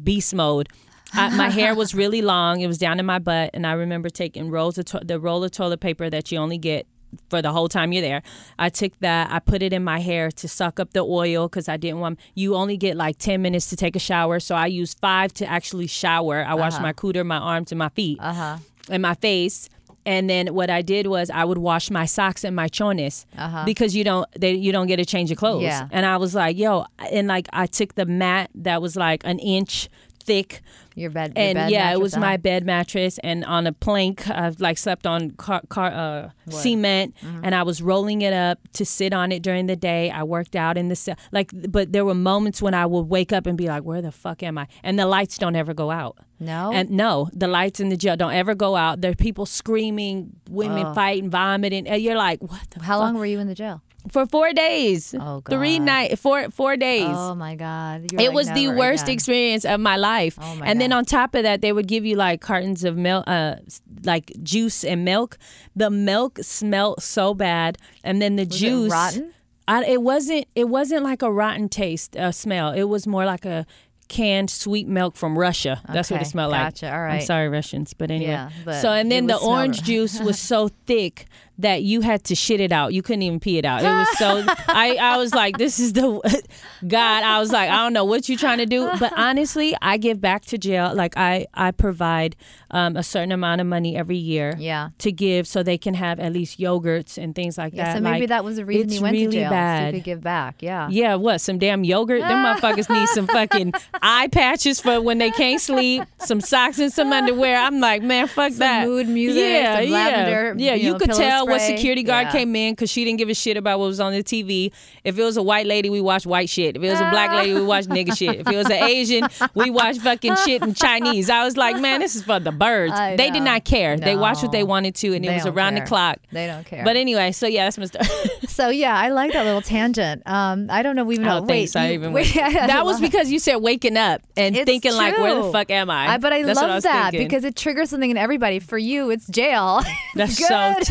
beast mode. I, my hair was really long. It was down in my butt, and I remember taking rolls of to- the roll of toilet paper that you only get for the whole time you're there. I took that, I put it in my hair to suck up the oil because I didn't want. You only get like ten minutes to take a shower, so I used five to actually shower. I washed my cooter, my arms, and my feet, uh-huh. and my face. And then what I did was I would wash my socks and my chones because you don't they you don't get a change of clothes. Yeah. And I was like, yo, and like I took the mat that was like an inch thick Your bed. Your and bed yeah, it was my uh-huh. bed mattress, and on a plank, I've like slept on car, car uh, cement, Mm-hmm. and I was rolling it up to sit on it during the day. I worked out in the cell, like, but there were moments when I would wake up and be like, "Where the fuck am I?" And the lights don't ever go out. No? and no, the lights in the jail don't ever go out. There are people screaming, women fighting, vomiting, and you're like, "What the?" How fuck? long were you in the jail? For four days. Oh, Three God. night, four four days Oh my God. You're it like, was the worst again." experience of my life. Oh my and then on top of that, they would give you like cartons of milk, uh, like juice and milk. The milk smelled so bad, and then the Was it juice rotten? I, it wasn't. It wasn't like a rotten taste uh, smell. It was more like a canned sweet milk from Russia. That's what it smelled gotcha, like. all I'm sorry, Russians, but anyway. Yeah, but so and then the orange juice was so thick that you had to shit it out. You couldn't even pee it out. It was so. I I was like, this is the God. I was like, I don't know what you're trying to do, but honestly, I give back to jail. Like I I provide um, a certain amount of money every year. Yeah. To give so they can have at least yogurts and things like that. Yeah, that. so maybe Like, that was the reason you went really to jail. So you could give back. Yeah. Yeah, what? Some damn yogurt? Them motherfuckers need some fucking eye patches for when they can't sleep, some socks and some underwear. I'm like, man, fuck that. mood music, yeah, some yeah. lavender, Yeah, you know, could pillow what security guard Yeah. came in because she didn't give a shit about what was on the TV. If it was a white lady, we watched white shit. If it was a black lady, we watched nigga shit. If it was an Asian, we watched fucking shit in Chinese. I was like, man, this is for the birds. I they did not care. They watched what they wanted to, and They it was around care. the clock. They don't care. But anyway, so yeah, that's my story. So yeah, I like that little tangent. Um, I don't know. We even I know. don't Wait, so. I you- even wait, that was because you said waking up and It's thinking like, where the fuck am I? I, but I That's love was that thinking. because it triggers something in everybody. For you, it's jail. that's so good.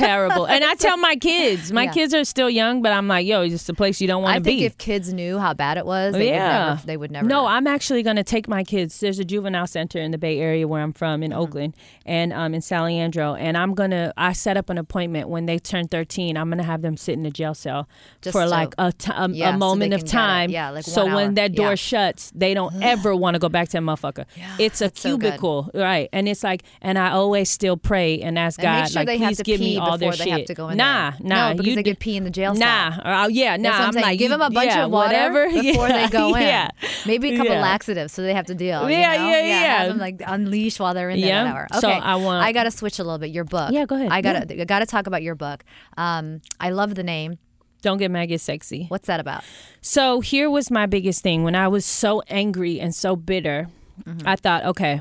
And I tell my kids, my Yeah. kids are still young, but I'm like, yo, it's just a place you don't want to be. I think if kids knew how bad it was, they yeah, would never. They would never. No, I'm actually going to take my kids. There's a juvenile center in the Bay Area where I'm from, in Mm-hmm. Oakland, and um, in San Leandro. And I'm gonna. I set up an appointment when they turn 13. I'm gonna have them sit in a jail cell Just for to- like a, t- a, Yeah, a moment they of can get it. time. Yeah, like so one when that door Yeah. shuts, they don't ever want to go back to that motherfucker. it's a that's so cubicle, right? And it's like, and I always still pray and ask And God, sure like, please to give me all their shit. Have to go in nah, there. nah, No, because you they d- get pee in the jail Nah, cell. oh yeah, nah. I'm, like, Give them a bunch yeah, of water whatever. before yeah, they go in. Yeah. Maybe a couple laxatives so they have to deal. you Yeah, know? yeah, yeah. Have them like unleash while they're in there. Yeah. Whatever. So Okay. I want- I got to switch a little bit. Your book. Yeah, go ahead. I got to. I got to talk about your book. Um, I love the name. Don't get mad, get sexy. What's that about? So here was my biggest thing when I was so angry and so bitter. Mm-hmm. I thought, okay,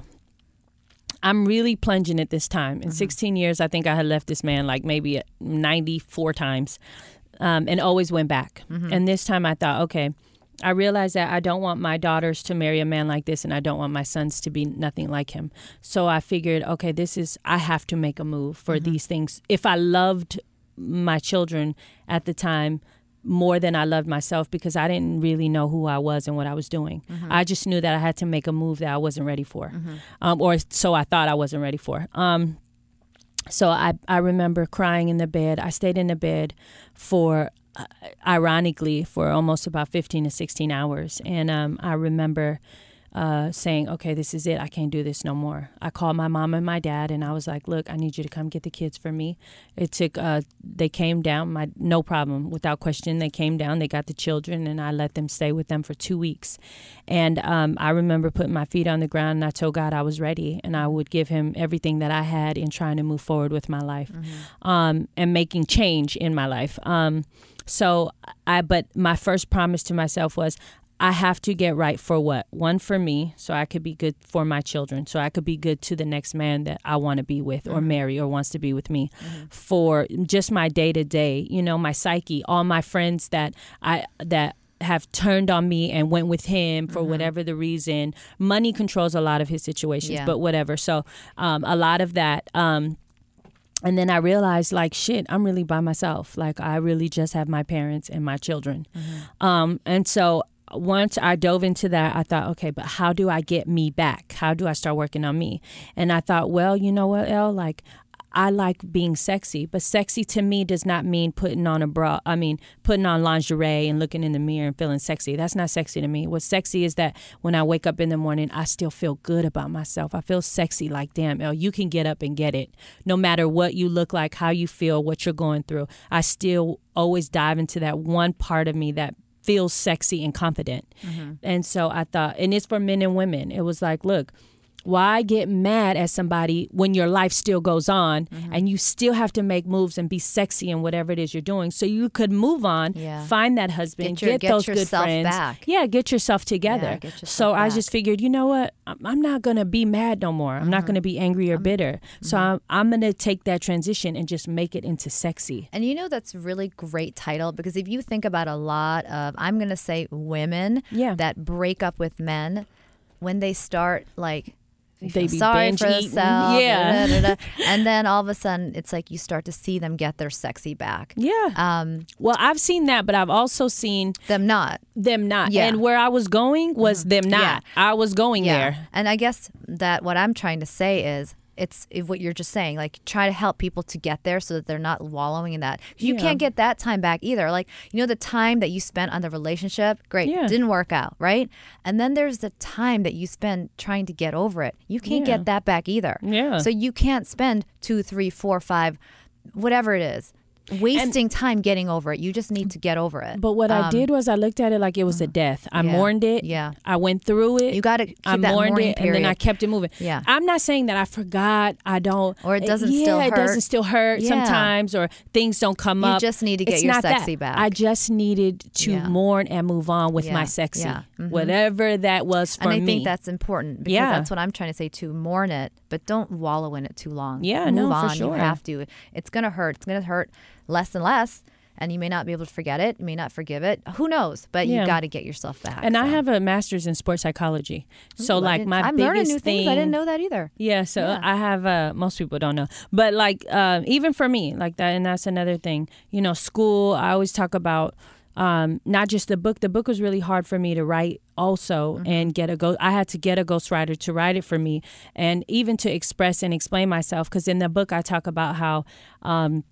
I'm really plunging at this time. Mm-hmm. In 16 years, I think I had left this man like maybe 94 times, um, and always went back. Mm-hmm. And this time, I thought, okay. I realized that I don't want my daughters to marry a man like this, and I don't want my sons to be nothing like him. So I figured, okay, this is, I have to make a move for Mm-hmm. these things. If I loved my children at the time more than I loved myself because I didn't really know who I was and what I was doing. I just knew that I had to make a move that I wasn't ready for, um, or so I thought I wasn't ready for. Um, so I, I remember crying in the bed. I stayed in the bed for, uh, ironically, for almost about 15 to 16 hours. And um, I remember uh, saying, okay, this is it. I can't do this no more. I called my mom and my dad and I was like, look, I need you to come get the kids for me. It took, uh, they came down, my no problem, without question. They came down, they got the children, and I let them stay with them for two weeks. And um, I remember putting my feet on the ground and I told God I was ready and I would give him everything that I had in trying to move forward with my life um, and making change in my life. Um, so I, but my first promise to myself was I have to get right for what? One for me, so I could be good for my children, so I could be good to the next man that I want to be with or marry or wants to be with me. For just my day to day, you know, my psyche, all my friends that I that have turned on me and went with him for whatever the reason. Money controls a lot of his situations, Yeah. but whatever. So um, a lot of that. Um, and then I realized, like, shit, I'm really by myself. Like, I really just have my parents and my children. Um, and so once I dove into that, I thought, okay, but how do I get me back? How do I start working on me? And I thought, well, you know what, El? Like, I like being sexy, but sexy to me does not mean putting on a bra. I mean, putting on lingerie and looking in the mirror and feeling sexy. That's not sexy to me. What's sexy is that when I wake up in the morning, I still feel good about myself. I feel sexy like, damn, El, you can get up and get it. No matter what you look like, how you feel, what you're going through. I still always dive into that one part of me that feels sexy and confident. Mm-hmm. And so I thought, and it's for men and women. It was like, look, why get mad at somebody when your life still goes on Mm-hmm. and you still have to make moves and be sexy in whatever it is you're doing so you could move on Yeah. find that husband Get your- get, get those good friends back. yeah get yourself together Yeah, get yourself so i just figured you know what i'm I'm not gonna be mad no more i'm Mm-hmm. not gonna be angry or bitter so I'm, I'm gonna take that transition and just make it into sexy And you know that's really great title because if you think about a lot of I'm going to say women Yeah. that break up with men when they start like they be sorry for eating. themselves, Yeah. da, da, da, and then all of a sudden it's like you start to see them get their sexy back. yeah Um, well i've seen that but i've also seen them not. them not Yeah. and where i was going was them not i was going there And I guess that what I'm trying to say is it's what you're just saying, like try to help people to get there so that they're not wallowing in that. You Yeah. can't get that time back either. Like, you know, the time that you spent on the relationship, great, Yeah. didn't work out, right? And then there's the time that you spend trying to get over it. You can't Yeah. get that back either. Yeah. So you can't spend two, three, four, five, whatever it is, wasting time getting over it. You just need to get over it. But what I Um, did was I looked at it like it was a death. I yeah, mourned it. yeah. I went through it. You gotta keep I that mourned mourning it, and then I kept it moving. Yeah. I'm not saying that I forgot. I don't. Or it doesn't yeah, still it doesn't hurt. still hurt Yeah. sometimes, or things don't come You up. You just need to get It's your not that. sexy back. I just needed to Yeah. mourn and move on with my sexy. Mhm. whatever that was for and I me. think that's important because Yeah. that's what I'm trying to say to mourn it, but don't wallow in it too long. Yeah, Move no, for on. sure. You have to. It's gonna hurt. It's gonna hurt less and less, and you may not be able to forget it. You may not forgive it. Who knows? But Yeah. you got to get yourself back. and I have a master's in sports psychology. So Ooh, like my I'm biggest learning new thing, things. I didn't know that either. Yeah, so Yeah. I have uh most people don't know. But like uh, even for me, like that and that's another thing. You know, school, I always talk about um not just the book. The book was really hard for me to write also Mm-hmm. and get a go I had to get a ghostwriter to write it for me and even to express and explain myself cuz in the book I talk about how um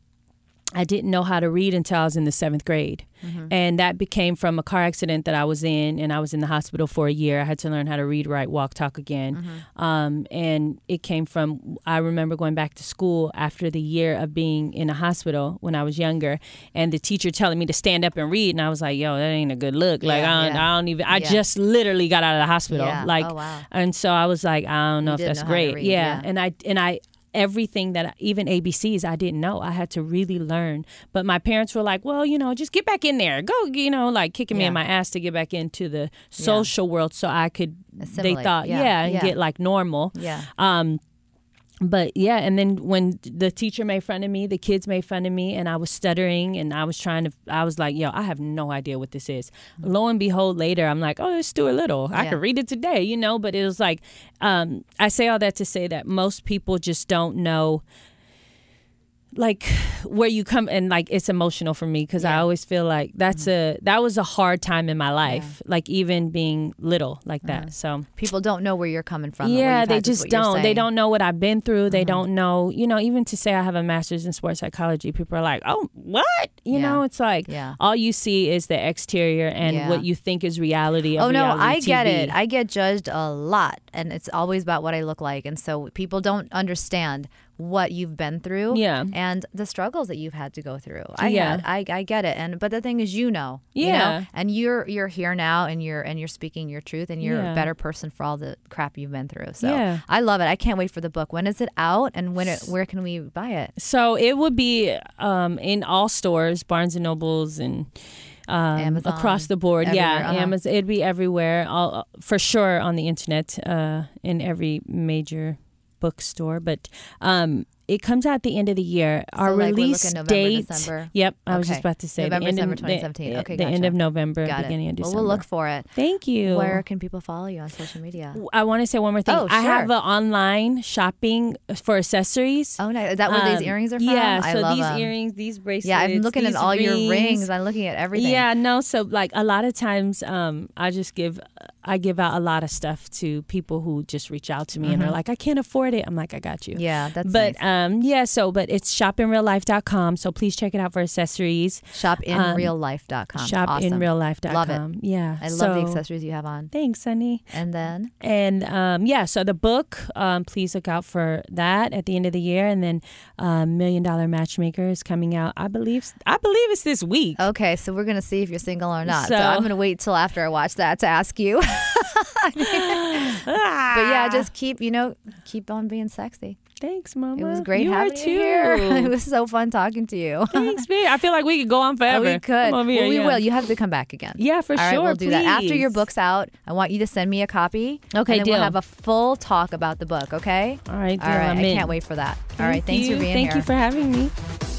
I didn't know how to read until I was in the seventh grade. Mm-hmm. And that became from a car accident that I was in, and I was in the hospital for a year. I had to learn how to read, write, walk, talk again. Mm-hmm. Um, and it came from, I remember going back to school after the year of being in a hospital when I was younger, and the teacher telling me to stand up and read. And I was like, yo, that ain't a good look. Like, Yeah, I, don't, yeah. I don't even, I Yeah. just literally got out of the hospital. Like, Oh, wow. and so I was like, I don't know You if that's great. read, yeah. And I, and I, everything that I, even ABCs I didn't know. I had to really learn. But my parents were like, "Well, you know, just get back in there. Go, you know, like kicking me in my ass to get back into the social world so I could they thought, Yeah, yeah, and yeah. get like normal." Yeah. Um but yeah, and then when the teacher made fun of me, the kids made fun of me, and I was stuttering, and I was trying to, I was like, yo, I have no idea what this is. Lo and behold, later, I'm like, oh, it's Stuart Little. I Yeah. could read it today, you know. But it was like, um, I say all that to say that most people just don't know like where you come and like it's emotional for me because I always feel like that's a that was a hard time in my life, like even being little like Uh-huh. that. So People don't know where you're coming from. yeah, they just don't. They don't know what I've been through. They Mhm. don't know, you know, even to say I have a master's in sports psychology, people are like, "Oh, what?" You Yeah. know, it's like Yeah. all you see is the exterior and Yeah. what you think is reality. Of Oh no, reality I get TV. it. I get judged a lot, and it's always about what I look like, and so people don't understand what you've been through, Yeah. and the struggles that you've had to go through. I Yeah. had, I, I get it, and but the thing is, you know, you Yeah. know, and you're you're here now, and you're and you're speaking your truth, and you're Yeah. a better person for all the crap you've been through. So Yeah. I love it. I can't wait for the book. When is it out, and when it, where can we buy it? So it would be um, in all stores, Barnes and Nobles, and um, Amazon, across the board. Yeah, uh-huh. Amazon. It'd be everywhere, all, for sure on the internet, uh, in every major bookstore. But um, it comes out at the end of the year. Our So, like, we're release looking November, date. December? Yep, I was just about to say November, the end December of, 2017. The, Okay, the end of November, Got beginning it. of December. Well, we'll look for it. Thank you. Where can people follow you on social media? I want to say one more thing. Oh, sure. I have an online shopping for accessories. Oh, nice. Is that where Um, these earrings are from? Yeah, I so love these them. earrings, these bracelets. Yeah, I'm looking at all your rings. I'm looking at everything. Yeah, no. So like a lot of times, um, I just give, I give out a lot of stuff to people who just reach out to me and they're like, I can't afford it. I'm like, I got you. Mm-hmm. Yeah, that's But nice. um, yeah. So, but it's shopinreallife.com. So please check it out for accessories. shopinreallife.com. awesome. Shopinreallife.com. Love it. Yeah. I love so, the accessories you have on. Thanks, Sunny. And then And um, yeah, so the book, um, please look out for that at the end of the year, and then um, Million Dollar Matchmaker is coming out. I believe I believe it's this week. okay, so we're gonna see if you're single or not. So, So- I'm gonna wait till after I watch that to ask you. but yeah, just keep you know keep on being sexy. Thanks, Mama. It was great you having are you too. here. it was so fun talking to you. Thanks, babe. I feel like we could go on Oh, forever. we could. Here, well, we yeah. will. You have to come back again. Yeah, for All right, sure. we'll do that after your book's out. I want you to send me a copy. Okay, and then deal. We'll have a full talk about the book. Okay. All right, All deal. right. I'm I can't wait for that. All Thank right. Thanks you. for being Thank here. Thank you for having me.